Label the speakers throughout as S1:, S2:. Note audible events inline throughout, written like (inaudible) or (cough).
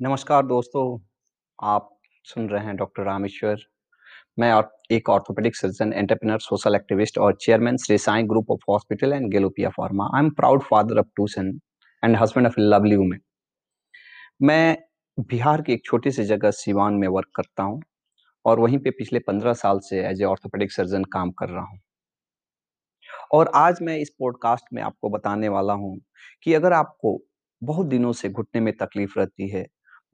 S1: नमस्कार दोस्तों, आप सुन रहे हैं डॉक्टर रामेश्वर। मैं और एक orthopaedic surgeon, entrepreneur, social activist और chairman Shri Sai group of hospital and Gelopia pharma. I am proud father of two son and husband of lovely woman. मैं बिहार की एक छोटी सी जगह सिवान में वर्क करता हूँ और वहीं पे पिछले 15 साल से एज़ ए ऑर्थोपेडिक सर्जन काम कर रहा हूँ। और आज मैं इस पॉडकास्ट में आपको बताने वाला हूँ कि अगर आपको बहुत दिनों से घुटने में तकलीफ़ रहती है,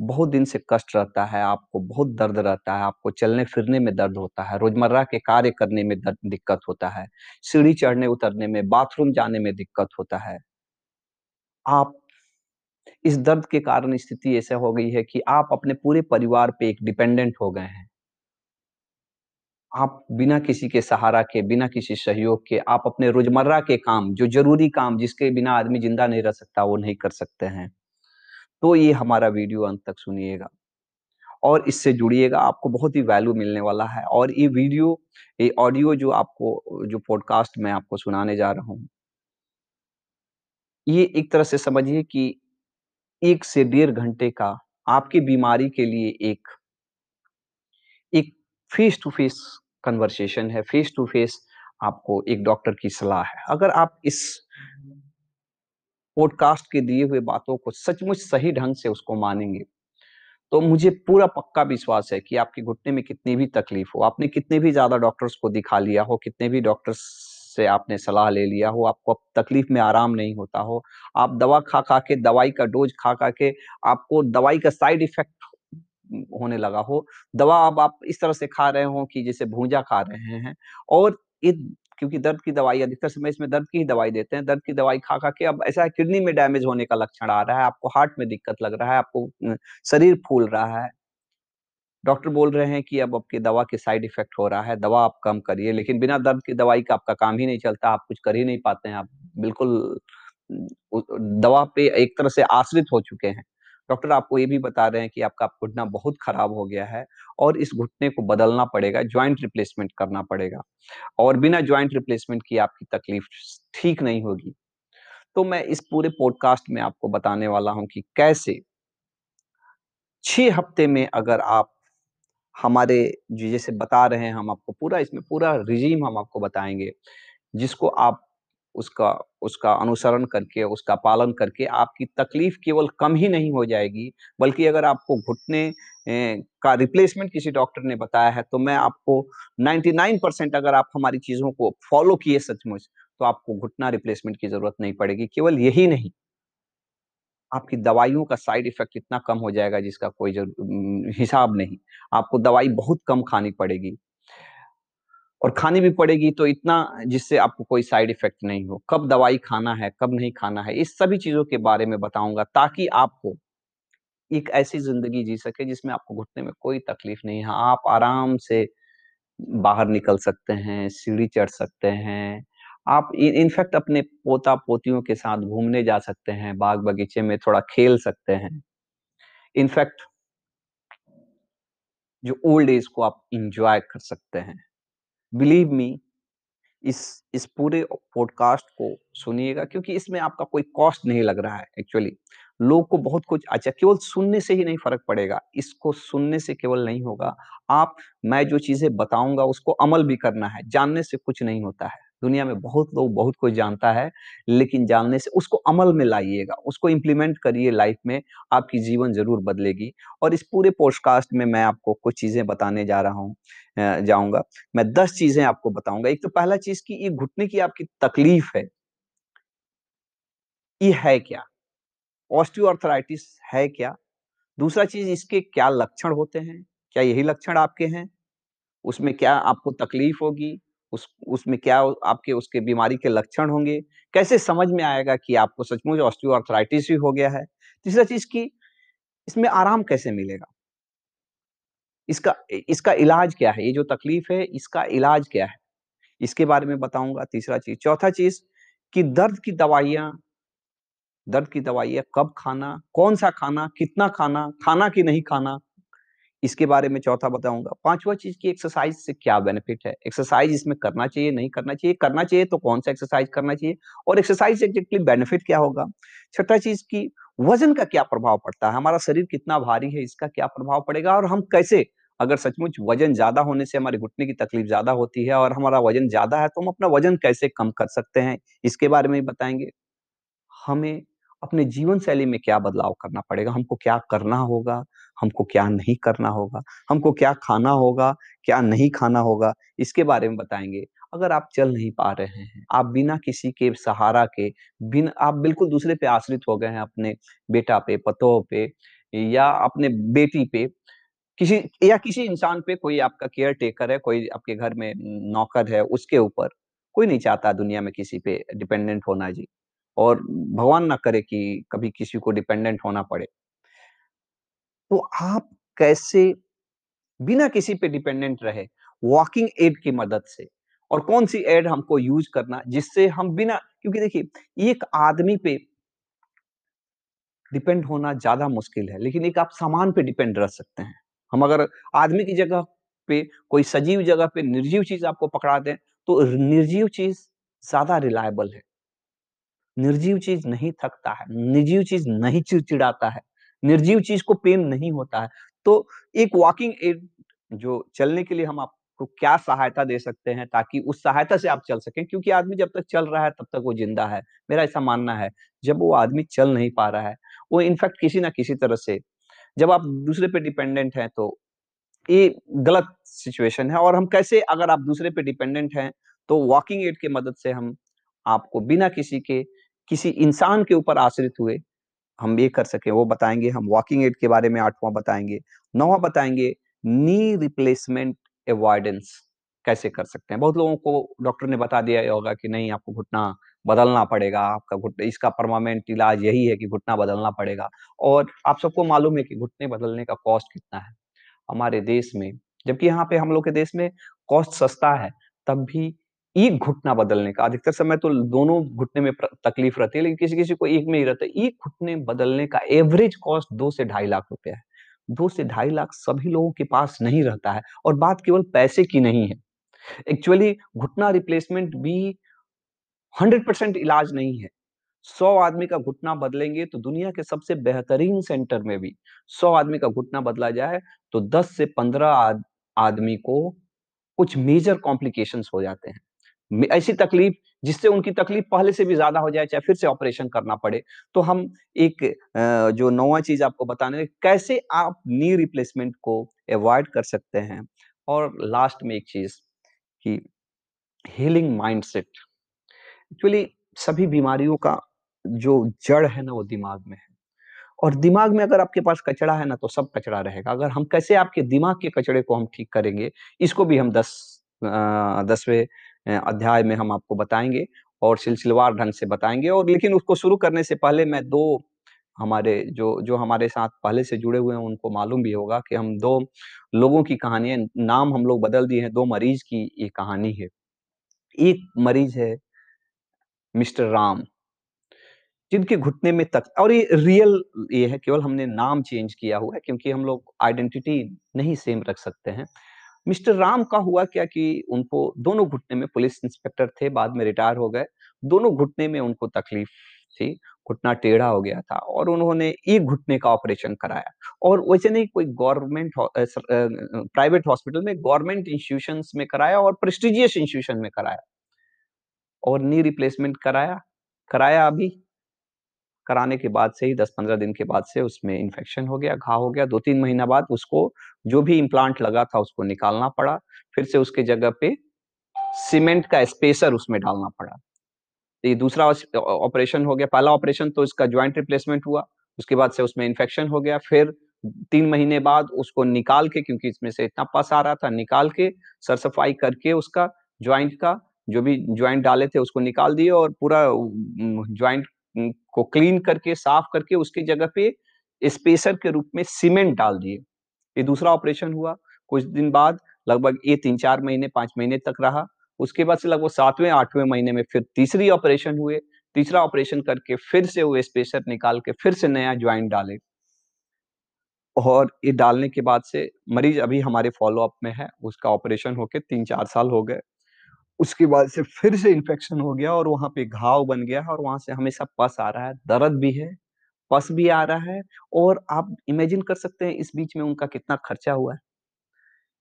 S1: बहुत दिन से कष्ट रहता है, आपको बहुत दर्द रहता है, आपको चलने-फिरने में दर्द होता है, रोज़मर्रा के कार्य करने में दर्द दिक्कत होता है, सीढ़ी चढ़ने-उतरने में, बाथरूम जाने में दिक्कत होता है। आप इस दर्द के कारण स्थिति ऐसा हो गई है कि आप अपने पूरे परिवार पे एक डिपेंडेंट हो गए हैं। आप बिना किसी के सहारा के, बिना किसी सहयोग के आप अपने रोज़मर्रा के काम, जो ज़रूरी काम जिसके बिना आदमी ज़िंदा नहीं रह सकता, वो नहीं कर सकते हैं। तो ये हमारा वीडियो अंत तक सुनिएगा। और इससे जुड़िएगा, आपको बहुत ही वैल्यू मिलने वाला है। और ये वीडियो, ये ऑडियो जो आपको जो पॉडकास्ट मैं आपको सुनाने जा रहा हूँ। ये एक तरह से समझिए कि एक से डेढ़ घंटे का आपकी बीमारी के लिए एक एक फेस टू फेस कन्वर्सेशन है, फेस टू फेस आपको एक डॉक्टर की सलाह है। अगर आप इस पॉडकास्ट के दिए हुए बातों को सचमुच सही ढंग से उसको मानेंगे, तो मुझे पूरा पक्का विश्वास है कि आपके घुटने में कितनी भी तकलीफ़ हो, आपने कितने भी ज़्यादा डॉक्टर्स को दिखा लिया हो, कितने भी डॉक्टर्स से आपने सलाह ले लिया हो, आपको अब तकलीफ़ में आराम नहीं होता हो, आप दवा खा-खा के, दवाई का डोज़ खा-खा के आपको दवाई का साइड इफ़ेक्ट होने लगा हो, दवा अब आप इस तरह से खा रहे हो कि जैसे भूजा खा रहे हैं। और क्योंकि दर्द की दवाई अधिकतर समय इसमें दर्द की ही दवाई देते हैं, दर्द की दवाई खा-खा के अब ऐसा है किडनी में डैमेज होने का लक्षण आ रहा है, आपको हार्ट में दिक्कत लग रहा है, आपको शरीर फूल रहा है। डॉक्टर बोल रहे हैं कि अब आपकी दवा के साइड इफ़ेक्ट हो रहा है, दवा आप कम करिए, लेकिन बिना दर्द की दवाई का आपका काम ही नहीं चलता, आप कुछ कर ही नहीं पाते हैं, आप बिल्कुल दवा पे एक तरह से आश्रित हो चुके हैं। डॉक्टर आपको ये भी बता रहे हैं कि आपका घुटना बहुत खराब हो गया है और इस घुटने को बदलना पड़ेगा, जॉइंट रिप्लेसमेंट करना पड़ेगा और बिना जॉइंट रिप्लेसमेंट किए आपकी तकलीफ़ ठीक नहीं होगी। तो मैं इस पूरे पॉडकास्ट में आपको बताने वाला हूँ कि कैसे 6 हफ़्ते में अगर आप हमारे जैसे बता रहे हैं हम आपको पूरा इसमें पूरा रिजीम हम आपको बताएँगे जिसको आप उसका उसका अनुसरण करके, उसका पालन करके आपकी तकलीफ़ केवल कम ही नहीं हो जाएगी, बल्कि अगर आपको घुटने का रिप्लेसमेंट किसी डॉक्टर ने बताया है, तो मैं आपको 99% अगर आप हमारी चीज़ों को फ़ॉलो किए सचमुच, तो आपको घुटना रिप्लेसमेंट की ज़रूरत नहीं पड़ेगी। केवल यही नहीं आपकी दवाइयों का साइड इफ़ेक्ट इतना कम हो जाएगा जिसका कोई हिसाब नहीं। आपको दवाई बहुत कम खानी पड़ेगी। और खानी भी पड़ेगी तो इतना जिससे आपको कोई साइड इफ़ेक्ट नहीं हो। कब दवाई खाना है, कब नहीं खाना है, इस सभी चीज़ों के बारे में बताऊँगा ताकि आपको एक ऐसी ज़िंदगी जी सके जिसमें आपको घुटने में कोई तकलीफ़ नहीं है। आप आराम से बाहर निकल सकते हैं, सीढ़ी चढ़ सकते हैं। आप इनफैक्ट अपने पोता-पोतियों के साथ घूमने जा सकते हैं, बाग-बगीचे में थोड़ा खेल सकते हैं। इनफैक्ट जो ओल्ड एज को आप इंजॉय कर सकते हैं। बिलीव मी इस इस पूरे पॉडकास्ट को सुनिएगा क्योंकि इसमें आपका कोई कॉस्ट नहीं लग रहा है एक्चुअली। लोग को बहुत कुछ अच्छा केवल सुनने से ही नहीं फ़र्क पड़ेगा, इसको सुनने से केवल नहीं होगा। आप मैं जो चीज़ें बताऊँगा उसको अमल भी करना है, जानने से कुछ नहीं होता है। दुनिया में बहुत लोग बहुत कोई जानता है, लेकिन जानने से उसको अमल में लाइएगा, उसको इम्प्लीमेंट करिए लाइफ़ में, आपकी जीवन ज़रूर बदलेगी। और इस पूरे पॉडकास्ट में मैं आपको कुछ चीज़ें बताने जा रहा हूँ जाऊँगा। मैं 10 चीज़ें आपको बताऊँगा। एक तो पहला चीज़ की ये घुटने की आपकी तकलीफ़ है ये है क्या? ऑस्टियोआर्थराइटिस है क्या? दूसरा चीज़ इसके क्या लक्षण होते हैं? क्या यही लक्षण आपके हैं? उसमें क्या आपको तकलीफ़ होगी? उस उसमें क्या आपके उसके बीमारी के लक्षण होंगे? कैसे समझ में आएगा कि आपको सचमुच ऑस्टियोआर्थराइटिस ही हो गया है? तीसरा चीज़ कि इसमें आराम कैसे मिलेगा? इसका इसका इलाज क्या है? ये जो तकलीफ़ है इसका इलाज क्या है? इसके बारे में बताऊँगा तीसरा चीज़। चौथा चीज़ कि दर्द की दवाइयाँ दर्द की दवाइयाँ कब खाना, कौन-सा खाना, कितना खाना, खाना कि नहीं खाना, इसके बारे में चौथा बताऊँगा। पाँचवाँ चीज़ कि एक्सरसाइज़ से क्या बेनिफिट है? एक्सरसाइज़ इसमें करना चाहिए, नहीं करना चाहिए? करना चाहिए तो कौन-सा एक्सरसाइज़ करना चाहिए और एक्सरसाइज़ से एग्ज़ैक्टली बेनिफिट क्या होगा? छठा चीज़ कि वज़न का क्या प्रभाव पड़ता है? हमारा शरीर कितना भारी है, इसका क्या प्रभाव पड़ेगा और हम कैसे अगर सचमुच वज़न ज़्यादा होने से हमारे घुटने की तकलीफ़ ज़्यादा होती है और हमारा वज़न ज़्यादा है, तो हम अपना वज़न कैसे कम कर सकते हैं, इसके बारे में बताएँगे हमें अपने जीवन शैली में क्या बदलाव करना पड़ेगा, हमको क्या करना होगा, हमको क्या नहीं करना होगा, हमको क्या खाना होगा, क्या नहीं खाना होगा, इसके बारे में बताएँगे। अगर आप चल नहीं पा रहे हैं, आप बिना किसी के सहारा के, बिन आप बिल्कुल दूसरे पे आश्रित हो गए हैं, अपने बेटा पे, पतोह पे या अपने बेटी पे, किसी या किसी इंसान पे कोई आपका केयर टेकर है, कोई आपके घर में नौकर है, उसके ऊपर। कोई नहीं चाहता दुनिया में किसी पे डिपेंडेंट होना जी। और भगवान ना करे कि कभी किसी को डिपेंडेंट होना पड़े। तो आप कैसे बिना किसी पे डिपेंडेंट रहे, वॉकिंग एड की मदद से और कौन-सी एड हमको यूज़ करना जिससे हम बिना क्योंकि देखिए एक आदमी पे डिपेंड होना ज़्यादा मुश्किल है, लेकिन एक आप सामान पे डिपेंड रह सकते हैं। हम अगर आदमी की जगह पे कोई सजीव जगह पे निर्जीव चीज़ आपको पकड़ा दें, तो निर्जीव चीज़ ज़्यादा रिलायबल है। निर्जीव चीज़ नहीं थकता है, निर्जीव चीज़ नहीं चिड़चिड़ाता है, निर्जीव चीज़ को पेन नहीं होता है। तो एक वॉकिंग एड जो चलने के लिए हम आपको क्या सहायता दे सकते हैं ताकि उस सहायता से आप चल सकें क्योंकि आदमी जब तक चल रहा है तब तक वो ज़िंदा है। मेरा ऐसा मानना है, जब वो आदमी चल नहीं पा रहा है, वो इनफैक्ट किसी न किसी तरह से जब आप दूसरे पे डिपेंडेंट हैं तो ये गलत सिचुएशन है और हम कैसे अगर आप दूसरे पे डिपेंडेंट हैं, तो वॉकिंग एड के मदद से हम आपको बिना किसी के किसी इंसान के ऊपर आश्रित हुए, हम ये कर सके वो बताएँगे हम वॉकिंग एड के बारे में 8वाँ बताएँगे। 9वाँ बताएँगे, नी रिप्लेसमेंट अवॉइडेंस कैसे कर सकते हैं। बहुत लोगों को डॉक्टर ने बता दिया होगा कि नहीं आपको घुटना बदलना पड़ेगा, आपका घुट इसका परमानेंट इलाज यही है कि घुटना बदलना पड़ेगा और आप सबको मालूम है कि घुटने बदलने का कॉस्ट कितना है, हमारे देश में। जबकि यहाँ पे हम लोग के देश में कॉस्ट सस्ता है, तब भी एक घुटना बदलने का अधिकतर समय तो दोनों घुटने में तकलीफ़ रहती है, लेकिन किसी-किसी को एक में ही रहता है। एक घुटने बदलने का एवरेज कॉस्ट दो से ढाई लाख रुपया है। दो से ढाई लाख सभी लोगों के पास नहीं रहता है और बात केवल पैसे की नहीं है। एक्चुअली घुटना रिप्लेसमेंट भी 100% इलाज नहीं है। सौ आदमी का घुटना बदलेंगे तो दुनिया के सबसे बेहतरीन सेंटर में भी सौ आदमी का घुटना बदला जाए, तो 10 से पंद्रह आदमी को कुछ मेजर कॉम्प्लिकेशंस हो जाते हैं। ऐसी तकलीफ़ जिससे उनकी तकलीफ़ पहले से भी ज़्यादा हो जाए, चाहे फिर से ऑपरेशन करना पड़े। तो हम एक जो 9वाँ चीज़ आपको बताने कैसे आप नी रिप्लेसमेंट को अवॉइड कर सकते हैं और लास्ट में एक चीज़ कि हीलिंग माइंडसेट। एक्चुअली सभी बीमारियों का जो जड़ है ना, वो दिमाग में है और दिमाग में अगर आपके पास कचरा है ना, तो सब कचरा रहेगा। अगर हम कैसे आपके दिमाग के कचरे को हम ठीक करेंगे, इसको भी हम 10 10वें अ, अध्याय में हम आपको बताएँगे और सिलसिलेवार ढंग से बताएँगे और लेकिन उसको शुरू करने से पहले मैं दो हमारे जो जो हमारे साथ पहले से जुड़े हुए हैं, उनको मालूम भी होगा कि हम दो लोगों की कहानियाँ नाम हम लोग बदल दिए हैं, दो मरीज़ की ये कहानी है। एक मरीज़ है मिस्टर राम। जिनके घुटने में तक और ये रियल ये है केवल हमने नाम चेंज किया हुआ है क्योंकि हम लोग आइडेंटिटी नहीं सेम रख सकते हैं। मिस्टर राम का हुआ क्या कि उनको दोनों घुटने में पुलिस इंस्पेक्टर थे, बाद में रिटायर हो गए। दोनों घुटने में उनको तकलीफ़ थी, घुटना टेढ़ा हो गया था और उन्होंने एक घुटने का ऑपरेशन कराया और वैसे नहीं कोई गवर्नमेंट प्राइवेट हॉस्पिटल में गवर्नमेंट इंस्टीट्यूशन में कराया और प्रेस्टिजियस इंस्टीट्यूशन में कराया। और नी रिप्लेसमेंट कराया, कराया अभी कराने के बाद से ही 10-15 दिन के बाद से उसमें इन्फेक्शन हो गया, घाव हो गया, 2-3 महीना बाद उसको जो भी इम्प्लांट लगा था उसको निकालना पड़ा, फिर से उसके जगह पे सीमेंट का स्पेसर उसमें डालना पड़ा। ये दूसरा ऑपरेशन हो गया, पहला ऑपरेशन तो इसका ज्वाइंट रिप्लेसमेंट हुआ, उसके बाद से उसमें इन्फेक्शन हो गया, फिर तीन महीने बाद उसको निकाल के क्योंकि इसमें से इतना पस आ रहा था, निकाल के सर-सफाई करके उसका ज्वाइंट का, जो भी ज्वाइंट डाले थे उसको निकाल दिए और पूरा उम, को क्लीन करके, साफ़ करके उसकी जगह पे स्पेसर के रूप में सीमेंट डाल दिए। ये दूसरा ऑपरेशन हुआ, कुछ दिन बाद लगभग ये 3-4 महीने, पाँच महीने तक रहा। उसके बाद से लगभग 7वें 8वें महीने में फिर तीसरी ऑपरेशन हुए, तीसरा ऑपरेशन करके फिर से वो स्पेसर निकाल के फिर से नया ज्वाइंट डाले। और ये डालने के बाद से मरीज़ अभी हमारे फ़ॉलो-अप में है, उसका ऑपरेशन होके 3-4 साल हो गए। उसके बाद से फिर से इन्फेक्शन हो गया और वहाँ पे घाव बन गया और वहाँ से हमेशा पस आ रहा है, दर्द भी है पस भी आ रहा है और आप इमेजिन कर सकते हैं इस बीच में उनका कितना खर्चा हुआ है।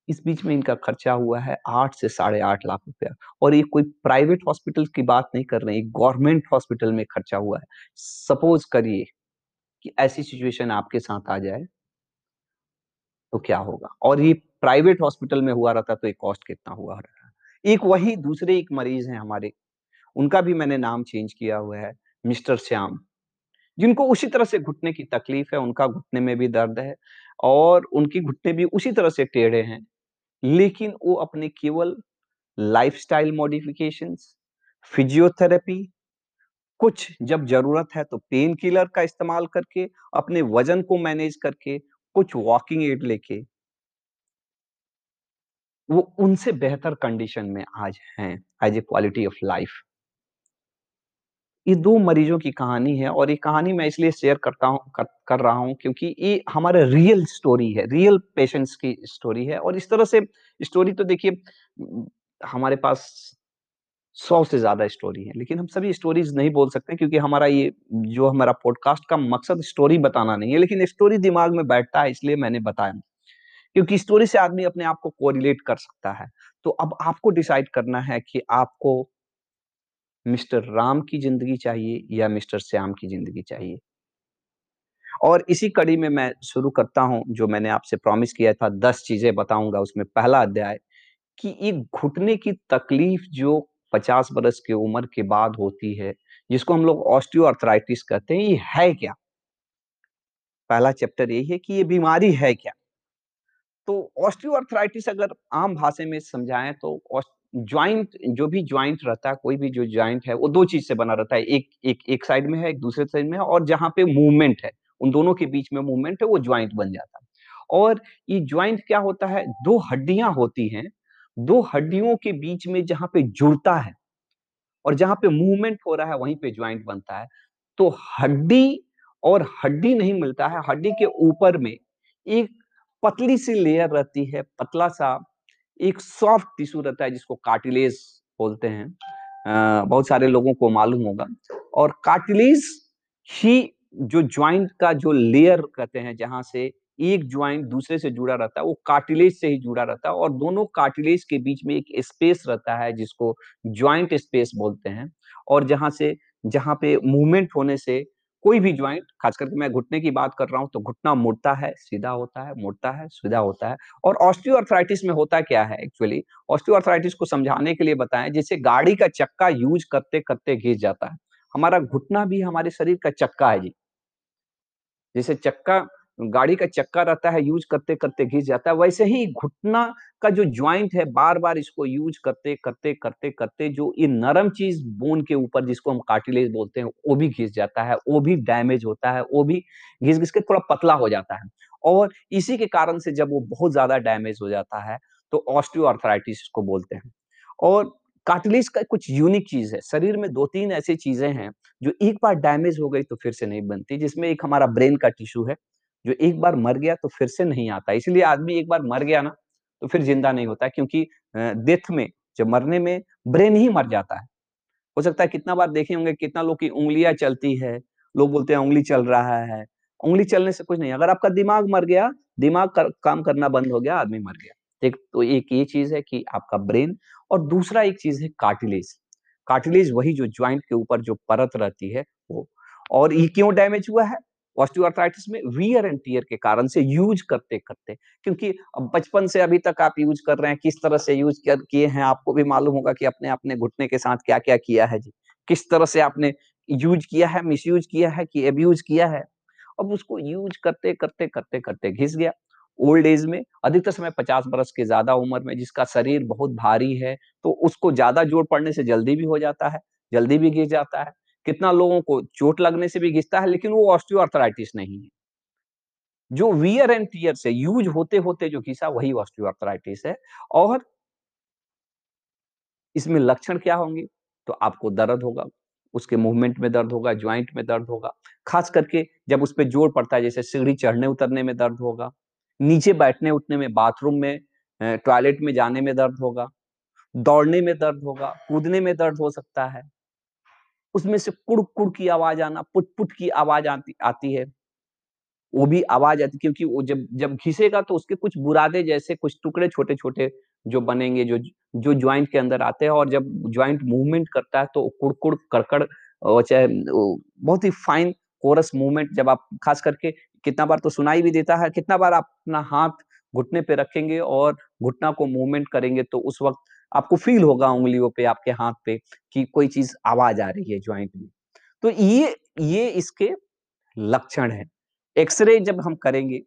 S1: इस बीच में इनका खर्चा हुआ है आठ से साढ़े आठ लाख रुपया और ये कोई प्राइवेट हॉस्पिटल की बात नहीं कर रहे गवर्नमेंट हॉस्पिटल में खर्चा हुआ है। सपोज़ करिए कि ऐसी सिचुएशन आपके साथ आ जाए तो क्या होगा? और ये प्राइवेट हॉस्पिटल में हुआ रहता तो ये कॉस्ट कितना हुआ रहता। एक वही दूसरे एक मरीज़ हैं हमारे, उनका भी मैंने नाम चेंज किया हुआ है, मिस्टर श्याम, जिनको उसी तरह से घुटने की तकलीफ़ है, उनका घुटने में भी दर्द है और उनकी घुटने भी उसी तरह से टेढ़े हैं। लेकिन वो अपने केवल लाइफ़स्टाइल मॉडिफ़िकेशंस, फिज़ियोथेरेपी, कुछ जब ज़रूरत है तो पेन किलर का इस्तेमाल करके, अपने वज़न को मैनेज करके, कुछ वॉकिंग एड लेके वो उनसे बेहतर कंडीशन में आज हैं, as a quality of life. ये दो मरीज़ों की कहानी है और ये कहानी मैं इसलिए शेयर करता हूँ कर कर रहा हूँ क्योंकि ये हमारा रियल स्टोरी है, रियल पेशेंट्स की स्टोरी है और इस तरह से स्टोरी तो देखिए हमारे पास सौ से ज़्यादा स्टोरी है, लेकिन हम सभी स्टोरीज़ नहीं बोल सकते क्योंकि हमारा ये जो हमारा पॉडकास्ट का मकसद स्टोरी बताना नहीं है, लेकिन स्टोरी दिमाग में बैठता है इसलिए मैंने बताया। क्योंकि स्टोरी से आदमी अपने आप को कोरिलेट कर सकता है। तो अब आपको डिसाइड करना है कि आपको मिस्टर राम की ज़िंदगी चाहिए या मिस्टर श्याम की ज़िंदगी चाहिए। और इसी कड़ी में मैं शुरू करता हूँ जो मैंने आपसे प्रॉमिस किया था 10 चीज़ें बताऊँगा उसमें पहला अध्याय कि एक घुटने की तकलीफ़ जो 50 बरस की उम्र के बाद होती है, जिसको हम लोग ऑस्टियोआर्थराइटिस कहते हैं, ये है क्या? पहला चैप्टर यही है कि ये बीमारी है क्या? तो ऑस्टियोआर्थराइटिस अगर आम भाषा में समझाएँ तो जॉइंट जो भी जॉइंट रहता है, कोई भी जो जॉइंट है, वो 2 चीज़ से बना रहता है। एक एक एक साइड में है, एक दूसरे साइड में है और जहाँ पे मूवमेंट है, उन दोनों के बीच में मूवमेंट है, वो ज्वाइंट बन जाता है। और ये ज्वाइंट क्या होता है, दो हड्डियाँ होती हैं, दो हड्डियों के बीच में जहाँ पे जुड़ता है और जहाँ पे मूवमेंट हो रहा है, वहीं पे ज्वाइंट बनता है। तो हड्डी और हड्डी नहीं मिलता है, हड्डी के ऊपर में एक पतली सी लेयर रहती है, पतला-सा एक सॉफ्ट टिश्यू रहता है जिसको कार्टिलेज बोलते हैं। अ, बहुत सारे लोगों को मालूम होगा। और कार्टिलेज ही जो ज्वाइंट का जो लेयर कहते हैं, जहाँ से एक ज्वाइंट दूसरे से जुड़ा रहता है, वो कार्टिलेज से ही जुड़ा रहता है। और दोनों कार्टिलेज के बीच में एक स्पेस रहता है जिसको ज्वाइंट स्पेस बोलते हैं। और जहाँ से जहाँ पे मूवमेंट होने से कोई भी ज्वाइंट खास करके मैं घुटने की बात कर रहा हूँ तो घुटना मुड़ता है, सीधा होता है, मुड़ता है, सीधा होता है और ऑस्टियोआर्थराइटिस में होता क्या है एक्चुअली ऑस्टियोआर्थराइटिस को समझाने के लिए बताएँ जैसे गाड़ी का चक्का यूज़ करते-करते घिस जाता है। हमारा घुटना भी हमारे शरीर का चक्का है जी। जैसे चक्का गाड़ी का चक्का रहता है यूज़ करते-करते घिस जाता है, वैसे ही घुटना का जो ज्वाइंट है बार-बार इसको यूज़ करते, करते, करते, करते जो ये नरम चीज़ बोन के ऊपर जिसको हम कार्टिलेज बोलते हैं, वो भी घिस जाता है, वो भी डैमेज होता है, वो भी घिस-घिस के थोड़ा पतला हो जाता है। और इसी के कारण से जब वो बहुत ज़्यादा डैमेज हो जाता है, तो ऑस्टियोआर्थराइटिस इसको बोलते हैं। और कार्टिलेज का कुछ यूनिक चीज़ है, शरीर में 2-3 ऐसी चीज़ें हैं, जो एक बार डैमेज हो गई तो फिर से नहीं बनती, जिसमें एक हमारा ब्रेन का टिश्यू है, जो एक बार मर गया तो फिर से नहीं आता। इसलिए आदमी एक बार मर गया ना, तो फिर ज़िंदा नहीं होता क्योंकि डेथ में जब मरने में ब्रेन ही मर जाता है। हो सकता है कितना बार देखे होंगे कितना लोग की उंगलियाँ चलती है, लोग बोलते हैं उंगली चल रहा है। उंगली चलने से कुछ नहीं, अगर आपका दिमाग मर गया, दिमाग कर काम करना बंद हो गया, आदमी मर गया। एक तो एक ये चीज़ है कि आपका ब्रेन और दूसरा एक चीज़ है कार्टिलेज। कार्टिलेज वही जो ज्वाइंट के ऊपर जो परत रहती है वो। और ये क्यों डैमेज हुआ है? ऑस्टियोआर्थराइटिस में वियर एंड टियर के कारण से यूज़ करते-करते क्योंकि बचपन से अभी तक आप यूज़ कर रहे हैं, किस तरह से यूज़ किए हैं, आपको भी मालूम होगा कि आपने अपने घुटने के साथ क्या-क्या किया है जी। किस तरह से आपने यूज़ किया है, मिसयूज़ किया है कि अब्यूज़ किया है। अब उसको यूज़ करते, करते, करते, करते घिस गया। ओल्ड एज में अधिकतर समय 50 बरस के ज़्यादा उम्र में जिसका शरीर बहुत भारी है, तो उसको ज़्यादा ज़ोर पड़ने से जल्दी भी हो जाता है, जल्दी भी घिस जाता है। कितना लोगों को चोट लगने से भी घिसता है, लेकिन वो ऑस्टियोआर्थराइटिस नहीं है। जो वियर एंड टीयर से यूज़ होते-होते जो घिसा वही ऑस्टियोआर्थराइटिस है और इसमें लक्षण क्या होंगे? तो आपको दर्द होगा, उसके मूवमेंट में दर्द होगा, ज्वाइंट में दर्द होगा, खास करके जब उस पर ज़ोर पड़ता है, जैसे सीढ़ी चढ़ने-उतरने में दर्द होगा, नीचे बैठने-उठने में, बाथरूम में टॉयलेट में जाने में दर्द होगा, दौड़ने में दर्द होगा, कूदने में दर्द हो सकता है। उसमें से कुड़-कुड़ की आवाज़ आना, पुट-पुट की आवाज़ आती आती है। वो भी आवाज़ आती क्योंकि वो जब जब घिसेगा तो उसके कुछ बुरादे जैसे कुछ टुकड़े छोटे-छोटे जो बनेंगे जो जो जॉइंट के अंदर आते हैं और जब ज्वाइंट मूवमेंट करता है तो कुड़-कुड़, कड़-कड़ चाहे बहुत ही फाइन कोरस मूवमेंट जब आप खास करके कितना बार तो सुनाई भी देता है, कितना बार आप अपना हाथ घुटने पे रखेंगे और घुटना को मूवमेंट करेंगे तो उस वक़्त आपको फ़ील होगा उंगलियों पे, आपके हाथ पे कि कोई चीज़ आवाज़ आ रही है ज्वाइंट में। तो ये ये इसके लक्षण है एक्स-रे जब हम करेंगे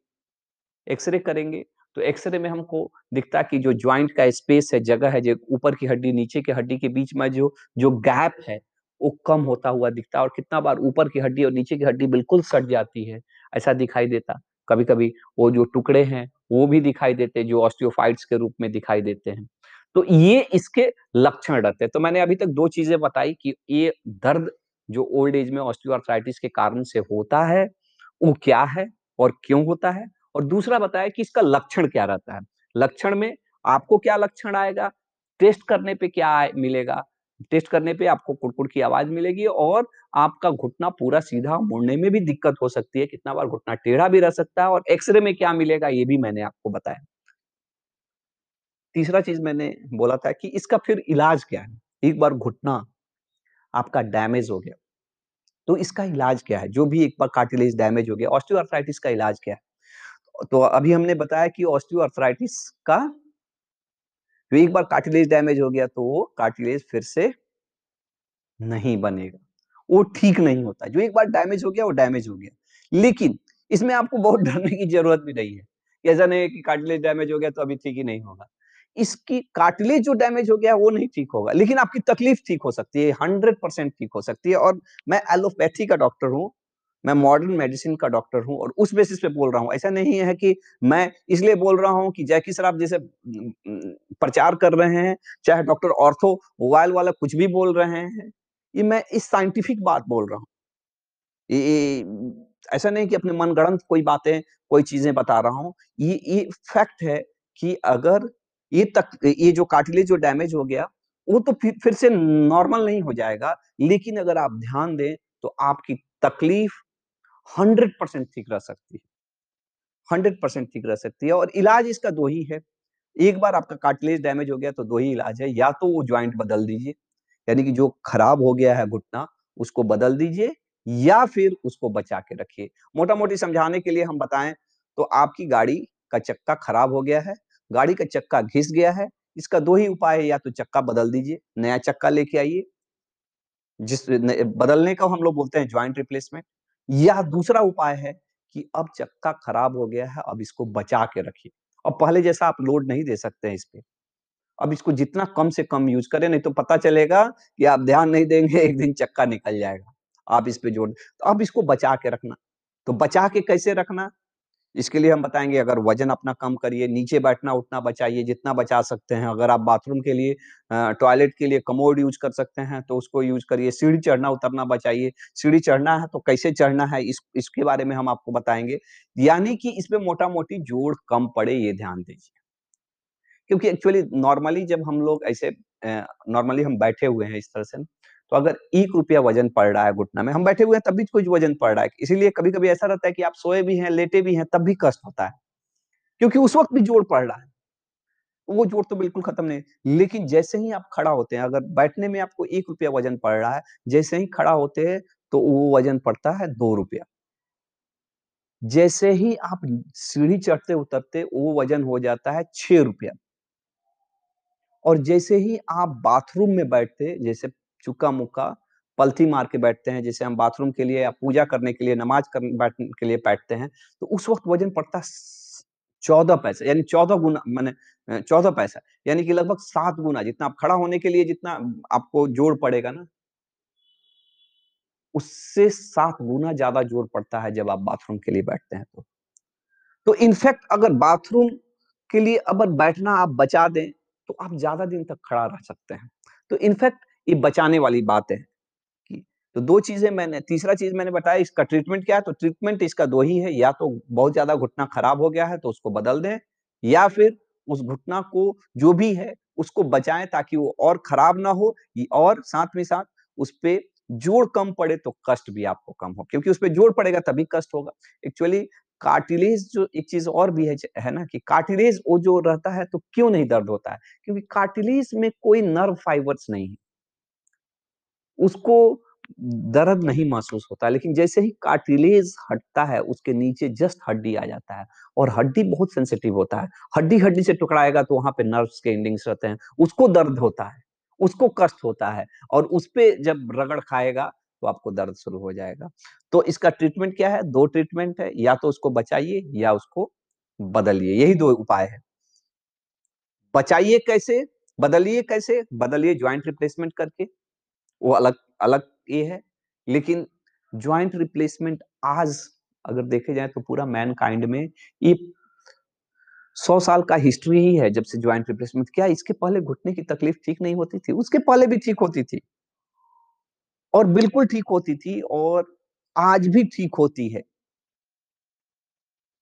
S1: एक्स-रे करेंगे, तो एक्स-रे में हमको दिखता कि जो ज्वाइंट का स्पेस है, जगह है, जो ऊपर की हड्डी, नीचे की हड्डी के बीच में जो जो गैप है, वो कम होता हुआ दिखता और कितना बार ऊपर की हड्डी और नीचे की हड्डी बिल्कुल सट जाती है, ऐसा दिखाई देता। कभी-कभी वो जो टुकड़े हैं, वो भी दिखाई देते जो ऑस्टियोफाइट्स के रूप में दिखाई देते हैं। तो ये इसके लक्षण रहते हैं। तो मैंने अभी तक दो चीज़ें बताई कि ये दर्द जो ओल्ड एज में ऑस्टियोआर्थराइटिस के कारण से होता है, वो क्या है और क्यों होता है? और दूसरा बताया कि इसका लक्षण क्या रहता है। लक्षण में आपको क्या लक्षण आएगा, टेस्ट करने पे क्या मिलेगा, टेस्ट करने पे आपको कुड़-कुड़ की आवाज़ मिलेगी और आपका घुटना पूरा सीधा मुड़ने में भी दिक्कत हो सकती है, कितना बार घुटना टेढ़ा भी रह सकता है और एक्स-रे में क्या मिलेगा, ये भी मैंने आपको बताया। तीसरा चीज़ मैंने बोला था कि इसका फिर इलाज क्या है? एक बार घुटना आपका डैमेज हो गया, तो इसका इलाज क्या है? जो भी एक बार कार्टिलेज डैमेज हो गया, ऑस्टियोआर्थराइटिस का इलाज क्या है? तो अभी हमने बताया कि ऑस्टियोआर्थराइटिस का जो एक बार कार्टिलेज डैमेज हो गया, तो वो कार्टिलेज फिर से नहीं बनेगा। वो ठीक नहीं होता। जो एक बार डैमेज हो गया, वो डैमेज हो गया। लेकिन इसमें आपको बहुत डरने की ज़रूरत भी नहीं है। ऐसा नहीं है कि कार्टिलेज डैमेज हो गया, तो अभी ठीक ही नहीं होगा। इसकी कार्टिलेज जो डैमेज हो गया, वो नहीं ठीक होगा, लेकिन आपकी तकलीफ़ ठीक हो सकती है, 100% ठीक हो सकती है और मैं एलोपैथी का डॉक्टर हूँ, मैं मॉडर्न मेडिसिन का डॉक्टर हूँ और उस बेसिस पे बोल रहा हूँ। ऐसा नहीं है कि मैं इसलिए बोल रहा हूँ कि जैकी सराफ जैसे उम उम, प्रचार कर रहे हैं, चाहे डॉक्टर ऑर्थो मोबाइल वाला कुछ भी बोल रहे हैं, ये मैं इस साइंटिफिक बात बोल रहा हूँ। ये ऐसा नहीं कि अपने मनगढ़ंत कोई बातें, कोई चीज़ें बता रहा हूँ। ये ये फैक्ट है कि अगर ये तक ये जो कार्टिलेज जो डैमेज हो गया, वो तो फिर फिर से नॉर्मल नहीं हो जाएगा, लेकिन अगर आप ध्यान दें, तो आपकी तकलीफ़ 100% ठीक रह सकती है। 100% ठीक रह सकती है और इलाज इसका दो ही है। एक बार आपका कार्टिलेज डैमेज हो गया, तो दो ही इलाज है, या तो वो ज्वाइंट बदल दीजिए, यानी कि जो खराब हो गया है घुटना, उसको बदल दीजिए या फिर उसको बचा के रखिए। मोटा-मोटी समझाने के लिए हम बताएँ तो आपकी गाड़ी का चक्का खराब हो गया है, गाड़ी का चक्का घिस गया है, इसका दो ही उपाय है, या तो चक्का बदल दीजिए, नया चक्का लेके आइए। जिस बदलने को हम लोग बोलते हैं जॉइंट रिप्लेसमेंट या दूसरा उपाय है कि अब चक्का खराब हो गया है, अब इसको बचा के रखिए। अब पहले जैसा आप लोड नहीं दे सकते हैं इस। अब इसको जितना कम से कम यूज़ करें, नहीं तो पता चलेगा कि आप ध्यान नहीं देंगे, एक दिन चक्का निकल जाएगा। आप इस पे जोड़ तो अब इसको बचा के रखना। तो बचा के कैसे रखना? इसके लिए हम बताएँगे अगर वज़न अपना कम करिए, नीचे बैठना-उठना बचाइए, जितना बचा सकते हैं। अगर आप बाथरूम के लिए टॉयलेट के लिए कमोड यूज़ कर सकते हैं, तो उसको यूज़ करिए। सीढ़ी चढ़ना-उतरना बचाइए। सीढ़ी चढ़ना है, तो कैसे चढ़ना है, इस इसके बारे में हम आपको बताएँगे यानी कि इसमें मोटा-मोटी जोड़ कम पड़े, ये ध्यान दीजिए। क्योंकि एक्चुअली नॉर्मली जब हम लोग ऐसे नॉर्मली हम बैठे हुए हैं इस तरह से, तो अगर ₹1 वज़न पड़ रहा है घुटना में, हम बैठे हुए हैं तब भी कुछ वज़न पड़ रहा है। इसीलिए कभी-कभी ऐसा रहता है कि आप सोए भी हैं, लेटे भी हैं, तब भी कष्ट होता है। क्योंकि उस वक़्त भी जोड़ पड़ रहा है। वो जोड़ तो बिल्कुल खत्म नहीं लेकिन जैसे ही आप खड़ा होते हैं, अगर बैठने में आपको ₹1 वज़न पड़ रहा है, जैसे ही खड़ा होते हैं, तो वो वज़न पड़ता है दो रुपया जैसे ही आप सीढ़ी चढ़ते-उतरते, वो वज़न हो जाता है छह रुपया और जैसे ही आप बाथरूम में बैठते, जैसे चुका-मुका, पलथी मार के बैठते हैं, जैसे हम बाथरूम के लिए या पूजा करने के लिए, नमाज़ करने बैठने के लिए बैठते हैं, तो उस वक़्त वज़न पड़ता है 14 पैसे यानी 14 गुना मैंने चौदह पैसा, यानी कि लगभग सात गुना जितना आप खड़ा होने के लिए जितना आपको जोड़ पड़ेगा ना उससे सात गुना ज़्यादा जोड़ पड़ता है जब आप बाथरूम के लिए बैठते हैं तो। तो इनफैक्ट अगर बाथरूम के लिए अगर बैठना आप बचा दें, तो आप ज़्यादा दिन तक खड़ा रह सकते हैं। तो इनफैक्ट ये बचाने वाली बात है तो 2 चीज़ें मैंने तीसरा चीज़ मैंने बताया इसका ट्रीटमेंट क्या है, तो ट्रीटमेंट इसका दो ही है, या तो बहुत ज़्यादा घुटना खराब हो गया है तो उसको बदल दें, या फिर उस घुटना को जो भी है, उसको बचाएँ ताकि वो और खराब ना हो और साथ में साथ उस पर जोड़ कम पड़े तो कष्ट भी आपको कम हो क्योंकि उसपे जोड़ पड़ेगा तभी कष्ट होगा। एक्चुअली कार्टिलेज जो एक चीज़ और भी है है ना कि कार्टिलेज वो जो रहता है तो क्यों नहीं दर्द होता है? क्योंकि कार्टिलेज में कोई नर्व फाइबर्स नहीं है। उसको दर्द नहीं महसूस होता, लेकिन जैसे ही कार्टिलेज हटता है, उसके नीचे जस्ट हड्डी आ जाता है और हड्डी बहुत सेंसिटिव होता है। हड्डी हड्डी से टुकड़ाएगा तो वहाँ पे नर्व्स के एंडिंग्स रहते हैं, उसको दर्द होता है, उसको कष्ट होता है और उस पर जब रगड़ खाएगा तो आपको दर्द शुरू हो जाएगा। तो इसका ट्रीटमेंट क्या है? दो ट्रीटमेंट है, या तो उसको बचाइए या उसको बदलिए, यही दो उपाय है। बचाइए कैसे? बदलिए कैसे? बदलिए ज्वाइंट रिप्लेसमेंट करके। वो अलग अलग ये है। लेकिन ज्वाइंट रिप्लेसमेंट आज अगर देखे जाए तो पूरा मैन काइंड में ये सौ साल का हिस्ट्री ही है जब से ज्वाइंट रिप्लेसमेंट क्या। इसके पहले घुटने की तकलीफ़ ठीक नहीं होती थी, उसके पहले भी ठीक होती थी। और बिल्कुल ठीक होती थी और आज भी ठीक होती है।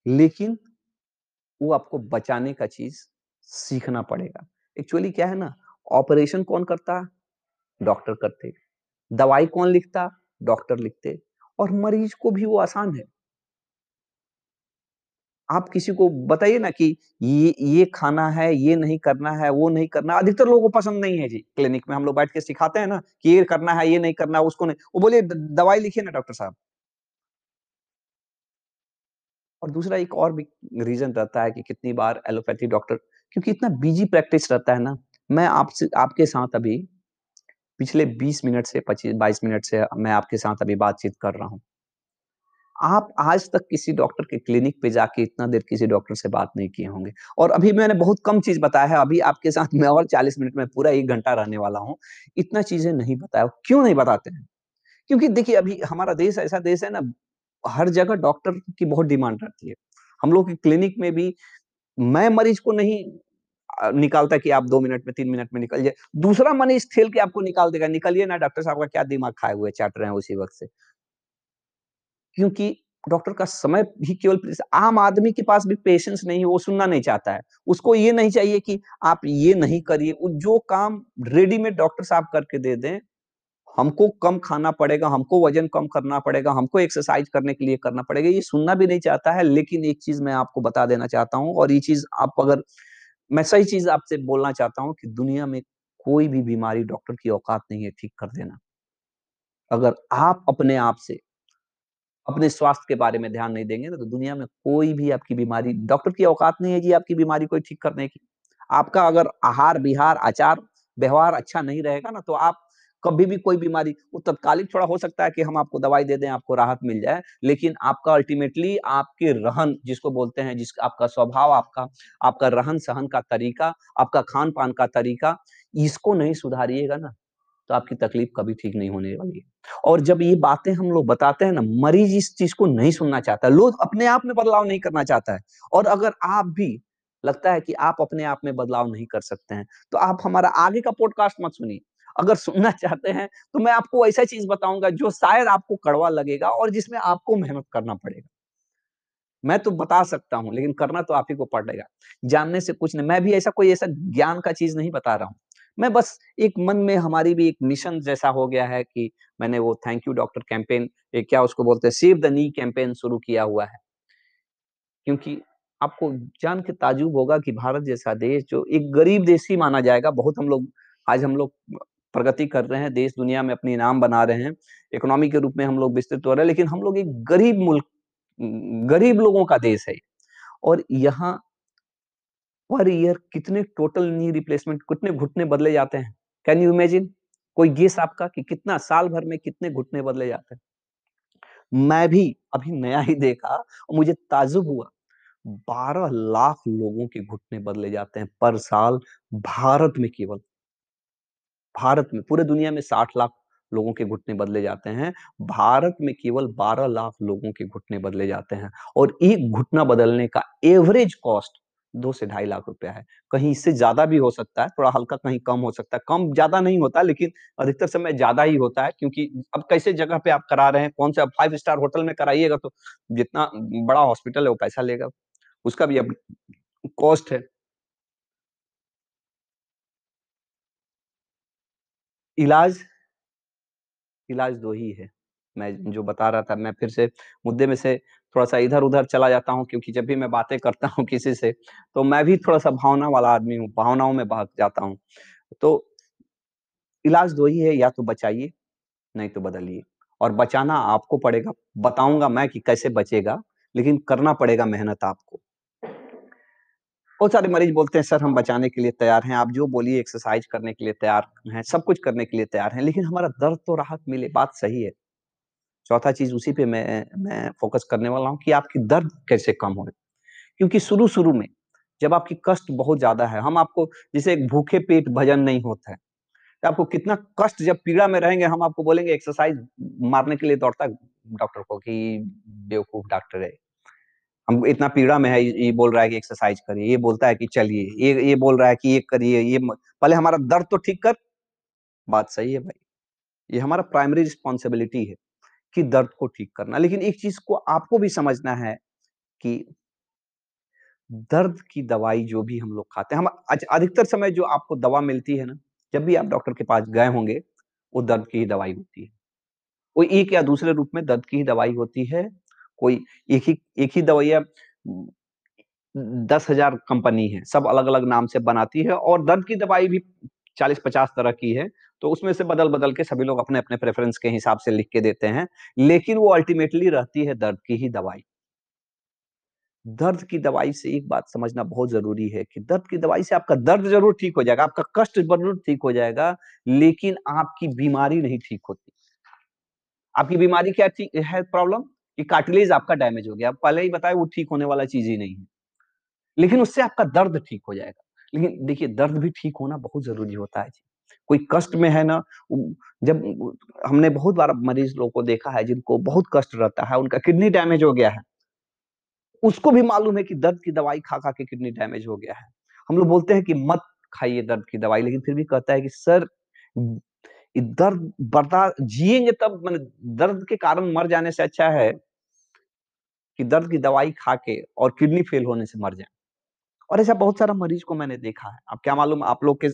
S1: लेकिन वो आपको बचाने का चीज़ सीखना पड़ेगा। एक्चुअली क्या है ना ऑपरेशन कौन करता? डॉक्टर करते। दवाई कौन लिखता? डॉक्टर लिखते। और मरीज़ को भी वो आसान है। आप किसी को बताइए ना कि ये ये खाना है, ये नहीं करना है, वो नहीं करना, अधिकतर लोगों को पसंद नहीं है जी। क्लिनिक में हम लोग बैठ के सिखाते हैं ना कि ये करना है, ये नहीं करना उसको नहीं। वो बोलिए दवाई लिखिए ना डॉक्टर साहब। और दूसरा एक और भी रीजन रहता है कि कितनी बार एलोपैथी डॉक्टर, क्योंकि इतना बिज़ी प्रैक्टिस रहता है ना। मैं आपसे, आपके साथ अभी पिछले 20 मिनट से 25 22 मिनट से मैं आपके साथ अभी बातचीत कर रहा हूँ। आप आज तक किसी डॉक्टर के क्लिनिक पे जाके इतना देर किसी डॉक्टर से बात नहीं किए होंगे। और अभी मैंने बहुत कम चीज़ बताया है, अभी आपके साथ मैं और 40 मिनट में पूरा एक घंटा रहने वाला हूँ। इतना चीज़ें नहीं बताया। क्यों नहीं बताते हैं? क्योंकि देखिए, अभी हमारा देश ऐसा देश है ना, हर जगह डॉक्टर की बहुत डिमांड रहती है। हम लोग के क्लिनिक में भी मैं मरीज़ को नहीं निकालता है कि आप दो मिनट में, तीन मिनट में निकल जाए। दूसरा मरीज़ ठेल के आपको निकाल देगा, निकलिए ना, डॉक्टर साहब का क्या दिमाग खाए हुए चाट रहे हैं उसी वक्त से। क्योंकि डॉक्टर का समय भी केवल आम आदमी के पास भी पेशेंस नहीं है, वो सुनना नहीं चाहता है। उसको ये नहीं चाहिए कि आप ये नहीं करिए जो काम रेडीमेड डॉक्टर साहब करके दे दें, हमको कम खाना पड़ेगा, हमको वज़न कम करना पड़ेगा, हमको एक्सरसाइज करने के लिए करना पड़ेगा, ये सुनना भी नहीं चाहता है, लेकिन एक चीज़ मैं आपको बता देना चाहता हूँ, और ये चीज़ आप अगर मैं सही चीज़ आपसे बोलना चाहता हूँ कि दुनिया में कोई भी बीमारी डॉक्टर की औकात नहीं है ठीक कर देना। अगर आप अपने आप से अपने स्वास्थ्य के बारे में ध्यान नहीं देंगे तो दुनिया में कोई भी आपकी बीमारी डॉक्टर की औकात नहीं है जी आपकी बीमारी कोई ठीक करने की। आपका अगर आहार विहार आचार व्यवहार अच्छा नहीं रहेगा ना तो आप कभी भी कोई बीमारी, वो तत्कालिक थोड़ा हो सकता है कि हम आपको दवाई दे दें, आपको राहत मिल जाए, लेकिन आपका अल्टीमेटली आपके रहन, जिसको बोलते हैं, जिस, आपका स्वभाव, आपका आपका रहन सहन का तरीका, आपका खान पान का तरीका, इसको नहीं सुधारिएगा ना तो आपकी तकलीफ़ कभी ठीक नहीं होने वाली है। और जब ये बातें हम लोग बताते हैं ना, मरीज़ इस चीज़ को नहीं सुनना चाहता, लोग अपने आप में बदलाव नहीं करना चाहता है, और अगर आप भी, लगता है कि आप अपने आप में बदलाव नहीं कर सकते हैं तो आप हमारा आगे का पॉडकास्ट मत सुनिए। अगर सुनना (laughs) चाहते हैं तो मैं आपको ऐसा चीज़ बताऊँगा, जो शायद आपको कड़वा लगेगा और जिसमें आपको मेहनत करना पड़ेगा। मैं तो बता सकता हूँ, लेकिन करना तो आप ही को पड़ेगा। जानने से कुछ नहीं, मैं भी ऐसा कोई ऐसा ज्ञान का चीज़ नहीं बता रहा हूँ। मैं बस एक मन में हमारी भी एक मिशन जैसा हो गया है कि मैंने वो थैंक यू डॉक्टर कैंपेन क्या उसको बोलते हैं, सेव द नी कैंपेन शुरू किया हुआ है। क्योंकि आपको जान के ताजुब होगा कि भारत जैसा देश, जो एक गरीब देश ही माना जाएगा, बहुत हम लोग, आज हम लोग प्रगति कर रहे हैं, देश दुनिया में अपनी नाम बना रहे हैं, इकोनॉमी के रूप में हम लोग विस्तृत हो रहे हैं, लेकिन हम लोग एक गरीब मुल्क गरीब लोगों का देश है और यहाँ पर ईयर कितने टोटल नी रिप्लेसमेंट कितने घुटने बदले जाते हैं? कैन यू इमेजिन कोई गेस आपका कि कितना साल भर में कितने घुटने बदले जाते हैं? मैं भी अभी नया ही देखा और मुझे ताजुब हुआ। बारह लाख लोगों के घुटने बदले जाते हैं पर साल भारत में केवल। भारत में, पूरे दुनिया में साठ लाख लोगों के घुटने बदले जाते हैं, भारत में केवल 12 लाख लोगों के घुटने बदले जाते हैं और एक घुटना बदलने का एवरेज कॉस्ट दो से ढाई लाख रुपया है। कहीं इससे ज़्यादा भी हो सकता है, थोड़ा हल्का कहीं कम हो सकता है, कम ज़्यादा नहीं होता लेकिन अधिकतर समय ज़्यादा ही होता है क्योंकि अब कैसे जगह पे आप करा रहे हैं, कौन सा फाइव स्टार होटल में कराइएगा तो जितना बड़ा हॉस्पिटल है वो पैसा लेगा, उसका भी अब कॉस्ट है। इलाज इलाज दो ही है। मैं जो बता रहा था मैं फिर से मुद्दे में से थोड़ा-सा इधर-उधर चला जाता हूँ क्योंकि जब भी मैं बातें करता हूँ किसी से, तो मैं भी थोड़ा-सा भावना वाला आदमी हूँ, भावनाओं में भाग जाता हूँ। तो इलाज दो ही है, या तो बचाइए, नहीं तो बदलिए और बचाना आपको पड़ेगा। बताऊँगा मैं कि कैसे बचेगा, लेकिन करना पड़ेगा मेहनत आपको। बहुत सारे मरीज़ बोलते हैं, "सर हम बचाने के लिए तैयार हैं, आप जो बोलिए एक्सरसाइज़ करने के लिए तैयार हैं, सब कुछ करने के लिए तैयार हैं, लेकिन हमारा दर्द तो राहत मिले।" बात सही है। चौथा चीज़ उसी पे मैं मैं फ़ोकस करने वाला हूँ कि आपकी दर्द कैसे कम हो क्योंकि शुरू-शुरू में जब आपकी कष्ट बहुत ज़्यादा है, हम आपको जैसे एक भूखे पेट भजन नहीं होता है। तो आपको कितना कष्ट जब पीड़ा में रहेंगे, हम आपको बोलेंगे एक्सरसाइज़ मारने के लिए दौड़ता डॉक्टर को कि बेवकूफ़ डॉक्टर है। हम इतना पीड़ा में है, ये बोल रहा है कि एक्सरसाइज़ करिए, ये बोलता है कि चलिए, ये ये बोल रहा है कि ये करिए, ये पहले हमारा दर्द तो ठीक कर। बात सही है भाई। ये हमारा प्राइमरी रिस्पॉन्सिबिलिटी है कि दर्द को ठीक करना। लेकिन एक चीज़ को आपको भी समझना है कि दर्द की दवाई जो भी हम लोग खाते हैं, हम अधिकतर समय जो आपको दवा मिलती है ना, जब भी आप डॉक्टर के पास गए होंगे, वो दर्द की ही दवाई होती है। वो एक या दूसरे रूप में दर्द की ही दवाई होती है। कोई एक ही एक ही दवाइयाँ उम, 10,000 कंपनी है, सब अलग-अलग नाम से बनाती है और दर्द की दवाई भी 40-50 तरह की है, तो उसमें से बदल-बदल के सभी लोग अपने-अपने प्रेफ़रेंस के हिसाब से लिख के देते हैं, लेकिन वो अल्टीमेटली रहती है दर्द की ही दवाई। दर्द की दवाई से एक बात समझना बहुत ज़रूरी है कि दर्द की दवाई से आपका दर्द ज़रूर ठीक हो जाएगा, आपका कष्ट ज़रूर ठीक हो जाएगा, लेकिन आपकी बीमारी नहीं ठीक होती। आपकी बीमारी क्या थी है प्रॉब्लम? कि कार्टिलेज आपका डैमेज हो गया। पहले ही बताया वो ठीक होने वाला चीज़ ही नहीं है। लेकिन उससे आपका दर्द ठीक हो जाएगा। लेकिन देखिए दर्द भी ठीक होना बहुत ज़रूरी होता है जी। कोई कष्ट में है ना जब हमने बहुत बार मरीज़ लोगों को देखा है जिनको बहुत कष्ट रहता है, उनका किडनी डैमेज हो गया है। उसको भी मालूम है कि दर्द की दवाई खा-खा के किडनी डैमेज हो गया है। हम लोग बोलते हैं कि मत खाइए दर्द की दवाई, लेकिन फिर भी कहता है कि सर दर्द बर्दा जिएँगे तब मैंने दर्द के कारण मर जाने से अच्छा है कि दर्द की दवाई खा के और किडनी फेल होने से मर जाए और ऐसा बहुत सारा मरीज़ को मैंने देखा है। अब क्या मालूम आप लोग के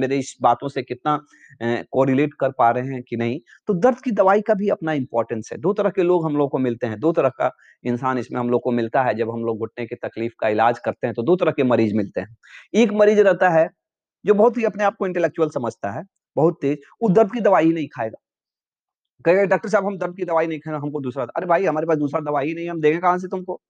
S1: मेरे इस बातों से कितना कोरिलेट कर पा रहे हैं कि नहीं। तो दर्द की दवाई का भी अपना इंपॉर्टेंस है। दो तरह के लोग हम लोग को मिलते हैं, दो तरह का इंसान इसमें हम लोग को मिलता है, जब हम लोग घुटने की तकलीफ़ का इलाज करते हैं, तो दो तरह के मरीज़ मिलते हैं। एक मरीज़ रहता है, जो बहुत ही अपने आप को इंटेलेक्चुअल समझता है, बहुत तेज़, वो दर्द की दवाई नहीं खाएगा। कहेगा डॉक्टर साहब हम दर्द की दवाई नहीं खाना, हमको दूसरा अरे भाई हमारे पास दूसरा दवाई नहीं हम देंगे कहाँ से तुमको?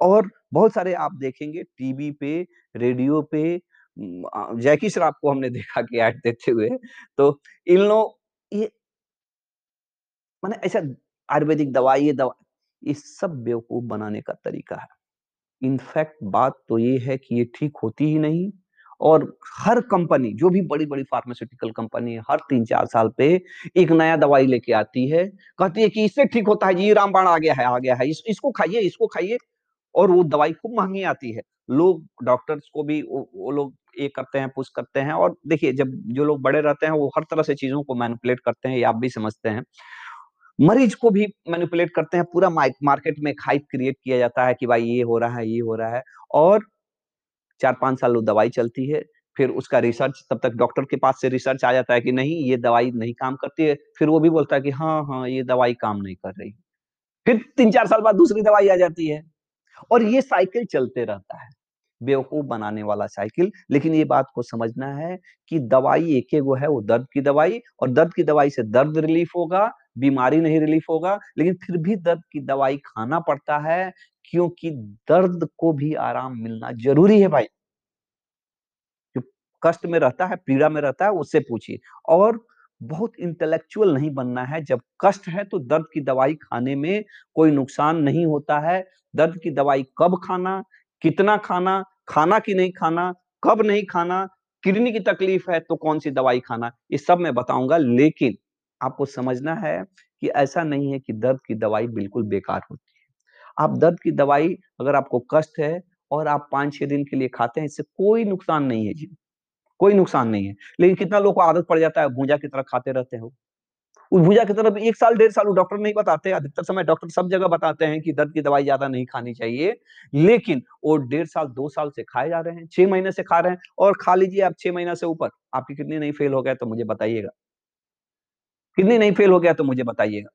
S1: और बहुत सारे आप देखेंगे टीवी पे, रेडियो पे जैकी श्रॉफ को हमने देखा कि ऐड देते हुए, तो इन लोग ये माने ऐसा आयुर्वेदिक दवाई, ये दवा ये सब बेवकूफ़ बनाने का तरीका है। इनफैक्ट बात तो ये है कि ये ठीक होती ही नहीं और हर कंपनी, जो भी बड़ी-बड़ी फार्मास्यूटिकल कंपनी हर 3-4 साल पे एक नया दवाई लेके आती है, कहती है कि इससे ठीक होता है ये रामबाण आ गया है आ गया है, इस इसको खाइए, इसको खाइए और वो दवाई खूब महँगी आती है। लोग डॉक्टर्स को भी वो वो लोग ये करते हैं, पुश करते हैं और देखिए जब जो लोग बड़े रहते हैं, वो हर तरह से चीज़ों को मैनिपुलेट करते हैं, ये आप भी समझते हैं। मरीज़ को भी मैनिपुलेट करते हैं, पूरा मार्केट में हाइप क्रिएट किया जाता है कि भाई ये हो रहा है, ये हो रहा है और 4-5 साल वो दवाई चलती है, फिर उसका रिसर्च तब तक डॉक्टर के पास से रिसर्च आ जाता है कि नहीं, ये दवाई नहीं काम करती है, फिर वो भी बोलता है कि हाँ, हाँ, ये दवाई काम नहीं कर रही। फिर 3-4 साल बाद दूसरी दवाई आ जाती है और ये साइकिल चलते रहता है, बेवकूफ़ बनाने वाला साइकिल। लेकिन ये बात को समझना है कि दवाई एक गो है, वो दर्द की दवाई और दर्द की दवाई से दर्द रिलीफ होगा, बीमारी नहीं रिलीफ होगा, लेकिन फिर भी दर्द की दवाई खाना पड़ता है, क्योंकि दर्द को भी आराम मिलना ज़रूरी है भाई। जो कष्ट में रहता है, पीड़ा में रहता है, उससे पूछिए और बहुत इंटेलेक्चुअल नहीं बनना है, जब कष्ट है तो दर्द की दवाई खाने में कोई नुकसान नहीं होता है। दर्द की दवाई कब खाना, कितना खाना, खाना कि नहीं खाना, कब नहीं खाना, किडनी की तकलीफ़ है तो कौन-सी दवाई खाना, ये सब मैं बताऊँगा लेकिन आपको समझना है कि ऐसा नहीं है कि दर्द की दवाई बिल्कुल बेकार होती है। आप दर्द की दवाई अगर आपको कष्ट है और आप 5-6 दिन के लिए खाते हैं, इससे कोई नुकसान नहीं है जी, कोई नुकसान नहीं है। लेकिन कितना लोग को आदत पड़ जाता है, भूजा की तरह खाते रहते हो। भूजा की तरफ़ एक साल, डेढ़ साल वो डॉक्टर नहीं बताते, अधिकतर समय डॉक्टर सब जगह बताते हैं कि दर्द की दवाई ज़्यादा नहीं खानी चाहिए। लेकिन वो डेढ़ साल, दो साल से खाए जा रहे हैं, छह महीने से खा रहे हैं और खा लीजिए आप छह महीना से ऊपर, आपकी किडनी नहीं फेल हो गया तो मुझे बताइएगा। किडनी नहीं फेल हो गया तो मुझे बताइएगा